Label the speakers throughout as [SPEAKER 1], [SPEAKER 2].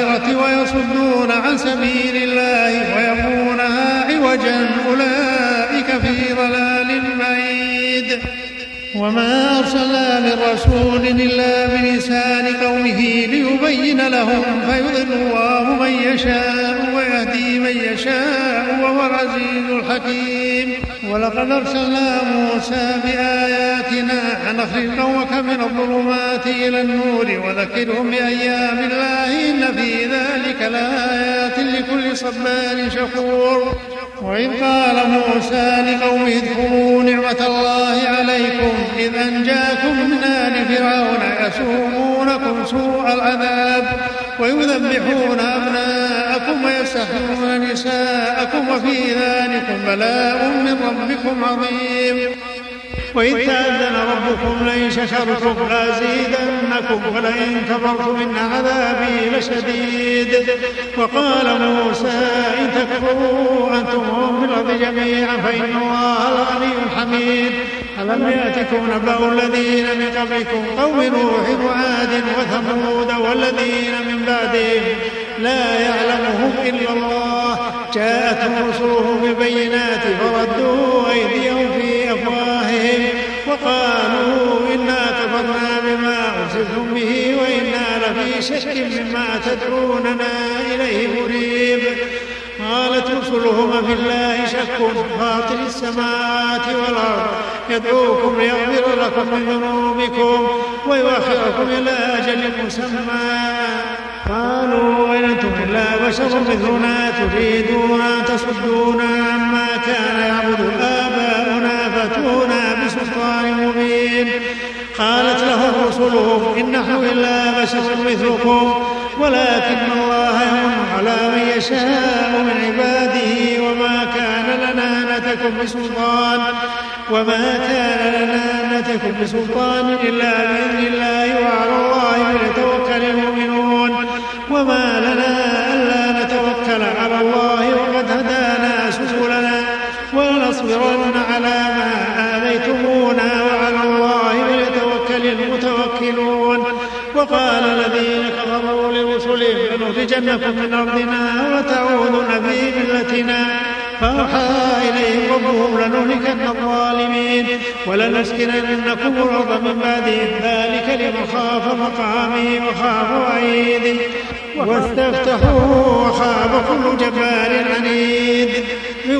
[SPEAKER 1] الآخرة ويصدون عن سبيل الله ويبغونها عوجا أولئك في ضلال بعيد. وما أرسلنا من رسول إلا بلسان قومه ليبين لهم فيضل الله من يشاء ويهدي من يشاء وهو العزيز الحكيم. ولقد أرسلنا موسى بآياتنا أن أخرج قومك من الظلمات إلى النور وذكرهم بأيام الله. في ذلك لآيات لكل صبار شكور. وإذ قال موسى لقومه اذكروا نعمة الله عليكم إذ أنجاكم من آل فرعون يسومونكم سوء العذاب ويذبحون أبناءكم ويستحيون نساءكم وفي ذلكم بلاء من ربكم عظيم. وإذ تأذن ربكم لئن شكرتم لأزيدنكم ولئن كفرتم إن عذابي لشديد. وقال موسى إن تكفروا أنتم في الأرض جميعا فإن الله الغني الحميد. ألم يأتكم نبأ الذين من قبلكم قوم نوح وعاد وثمود والذين من بعدهم لا يعلمهم إلا الله. جاءتهم رسلهم بالبينات فردوا أيديهم وقالوا إنا كفرنا بما أرسلتم به وإنا لفي شك مما تدعوننا إليه مريب. قالت رسلهم في الله شك فاطر السماوات والأرض. يدعوكم ليغفر لكم من ذنوبكم ويؤخركم إلى أجل مسمى. قالوا إن أنتم إلا بشر مثلنا تريدون أن تصدونا عما كان يعبد آباؤنا فأتونا بسلطان مبين قالت لهم رسلهم إن نحن إلا بشر مثلكم ولكن الله يمن على من يشاء من عباده وما كان لنا نتكم بسلطان وما كان لنا نتكم بسلطان إلا بإذن الله وعلى الله فليتوكل المتوكلون وقال الذين كفروا لرسلهم لنخرجنكم من أرضنا وتعودن في ملتنا. فأوحى إليهم ربهم لنهلكن الظالمين ولنسكننكم الأرض من بعدهم. ذلك لمن خاف مقامي وخاف وعيدي واستفتحوا وخاب كل جبار عنيد. من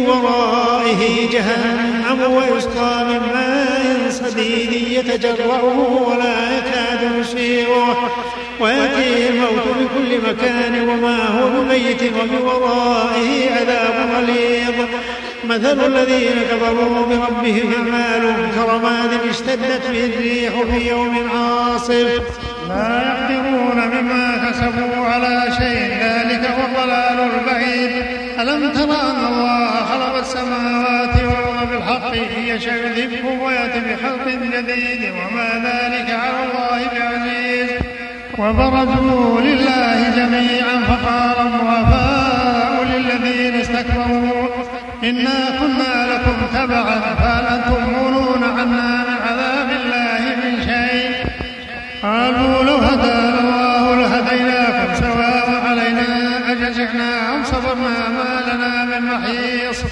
[SPEAKER 1] ورائه جهنم ويسقى من ماء صديد يتجرعه ولا يكاد يسيغه ويأتيه الموت بكل مكان وما هو بميت ومن ورائه عذاب غليظ. مثل الذين كفروا بربهم أعمالهم كرماد اشتدت به الريح في يوم عاصف. لا يقدرون مما كسبوا على شيء. ذلك هو الضلال البعيد. ألم تر أن الله خلق السماوات والأرض بالحق يشاء يذهبكم ويأتي بخلق جديد وما ذلك على الله بعزيز وبرزوا لله جميعا فقال الضعفاء للذين استكبروا إنا كنا لكم تبعا فهل أنتم مغنون عنا من عذاب الله من شيء؟ قالوا لو هدانا الله لهديناكم سواء علينا أجزعنا صبرنا ما لنا من محيص.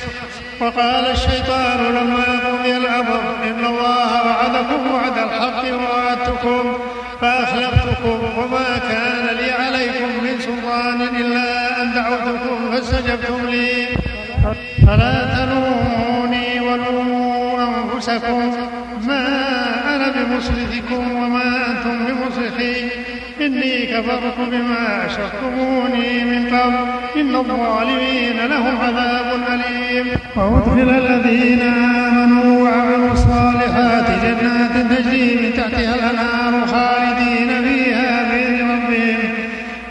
[SPEAKER 1] وقال الشيطان لما قضي الأمر إن الله وعدكم وعد الحق ووعدتكم فأخلفتكم وما كان لي عليكم من سلطان إلا أن دعوتكم فاستجبتم لي. فلا تلوموني ولوموا أنفسكم. ما أنا بمصرخكم وما إني كفرت بما أشركتموني من قبل. إن الظالمين لهم عذاب أليم. وأدخل الذين آمنوا وعملوا الصالحات جنات تجري من تحتها الأنهار خالدين فيها بإذن ربهم.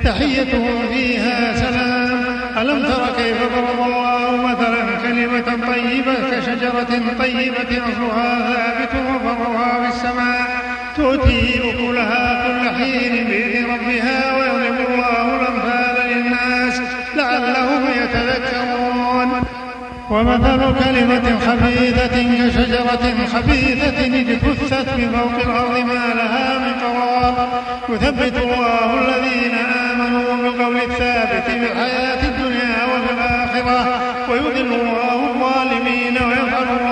[SPEAKER 1] تحيتهم فيها سلام. ألم تر كيف ضرب الله مثلا كلمة طيبة كشجرة طيبة أصلها ثابت وفرها في السماء. تؤتي أكلها كل حين بإذن ربها ويضرب الله الأمثال للناس لعلهم يتذكرون. ومثل كلمة خبيثة كشجرة خبيثة اجتثت من فوق الأرض ما لها من قرار. يثبت الله الذين آمنوا بالقول الثابت في الحياة الدنيا وفي الآخرة. ويذل الله الظالمين ويفعل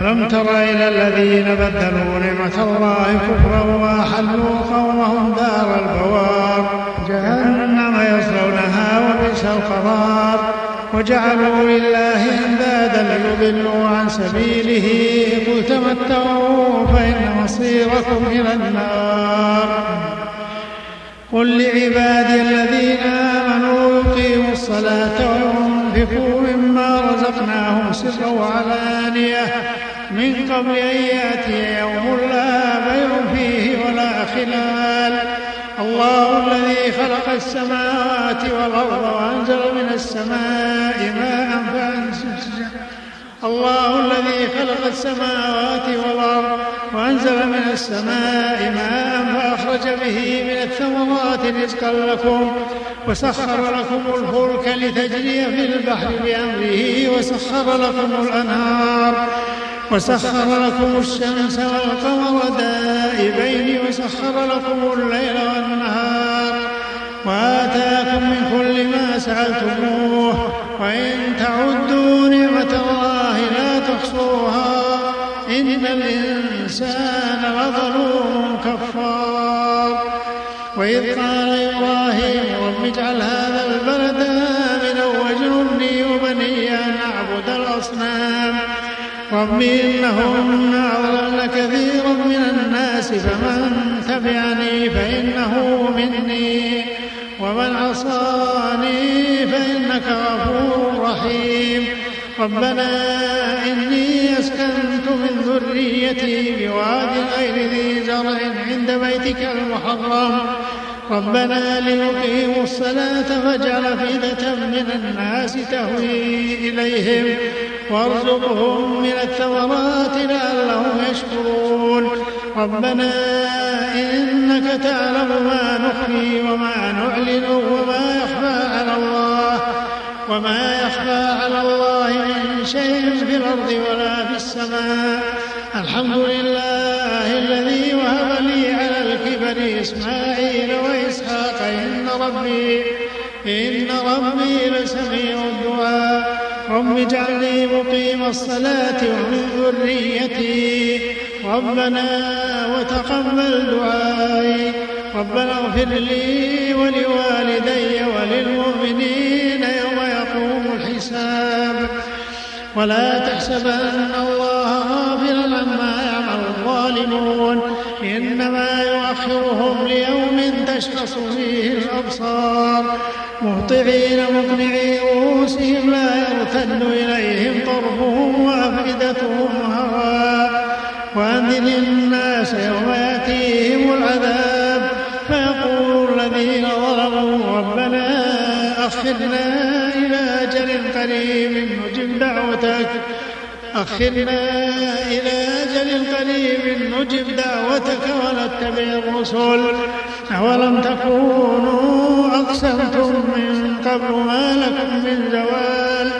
[SPEAKER 1] لم تر إلى الذين بدلوا نعمة الله كفرا وأحلوا قومهم دار البوار. جهنم يصلونها وبئس القرار. وجعلوا لله أندادا ليضلوا عن سبيله قل تمتعوا فإن مصيركم إلى النار. قل لعبادي الذين آمنوا يقيموا الصلاة وينفقوا مما رزقناهم سرا وعلانية. من قبل أن يأتي يوم لا بيع فيه ولا خلال. الله الذي خلق السماوات والأرض وأنزل من السماء ماء فأنزل. الله الذي خلق السماوات والأرض وأنزل من السماء ماء فأخرج به من الثمرات رزقا لكم وسخر لكم الفلك لتجري في البحر بأمره وسخر لكم الأنهار. وسخر لكم الشمس والقمر دائبين وسخر لكم الليل والنهار وآتاكم من كل ما سألتموه وإن تعدوا نعمة الله لا تحصوها إن الإنسان لظلوم كفار وإذ قال إبراهيم رب اجعل هذا رب إنهن أضلل كثيرا من الناس فمن تبعني فإنه مني ومن عصاني فإنك غفور رحيم. ربنا إني أسكنت من ذريتي بواد غير ذي زرع عند بيتك المحرم. ربنا ليقيموا الصلاة فاجعل أفئدة من الناس تهوي إليهم وارزقهم من الثمرات لعلهم يشكرون. ربنا إنك تعلم ما نخفي وما نعلن وما يخفى على الله وما يخفى على الله من شيء في الأرض ولا في السماء. الحمد لله الذي وهب لي على الكبر إسماعيل وإسحاق إن ربي إن ربي لسميع الدعاء. رب اجعلني مقيم الصلاة ومن ذريتي. ربنا وتقبل دعائي. ربنا اغفر لي ولوالدي وللمؤمنين يوم يقوم الحساب. ولا تحسبن الله غافلا عما يعمل الظالمون. إنما يؤخرهم ليوم تشخص فيه الأبصار. مهطعين مقنعي رؤوسهم لا يرتد إليهم طرفهم وأفئدتهم هواء وأنذر الناس يوم يأتيهم العذاب. فيقول الذين ظلموا ربنا أخرنا إلى أجل قريب نجب دعوتك. أخرنا إلى أجل قريب نجب دعوتك ونتبع الرسل. أولم تكونوا أقسمتم من قبل ما لكم من زوال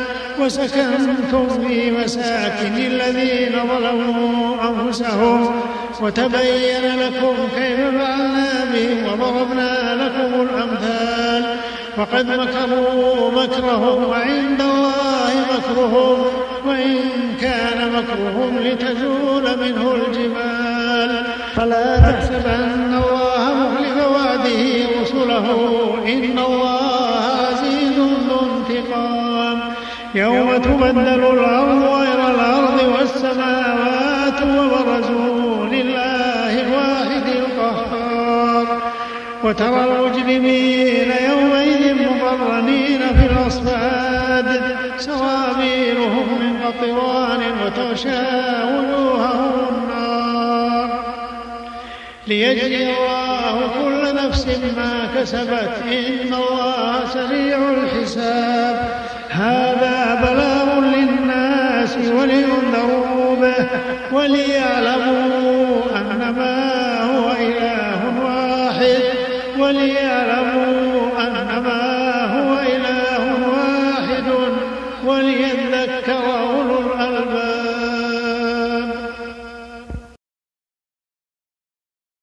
[SPEAKER 1] وسكنتم في مساكن الذين ظلموا أنفسهم وتبين لكم كيف فعلنا بهم وضربنا لكم الأمثال. وقد مكروا مكرهم وعند الله مكرهم وإن كان مكرهم لتزول منه الجبال. فلا تحسبن يوم تبدل الأرض غير الأرض والسماوات وبرزوا لله الواحد القهار. وترى المجرمين يومئذ مقرنين في الأصفاد. سرابيلهم من قطران وتغشى وجوههم النار. ليجزي الله كل نفس ما كسبت. إن الله سريع الحساب. هذا بلاغ للناس ولينذروا به وليعلموا أنما هو إله واحد وليعلموا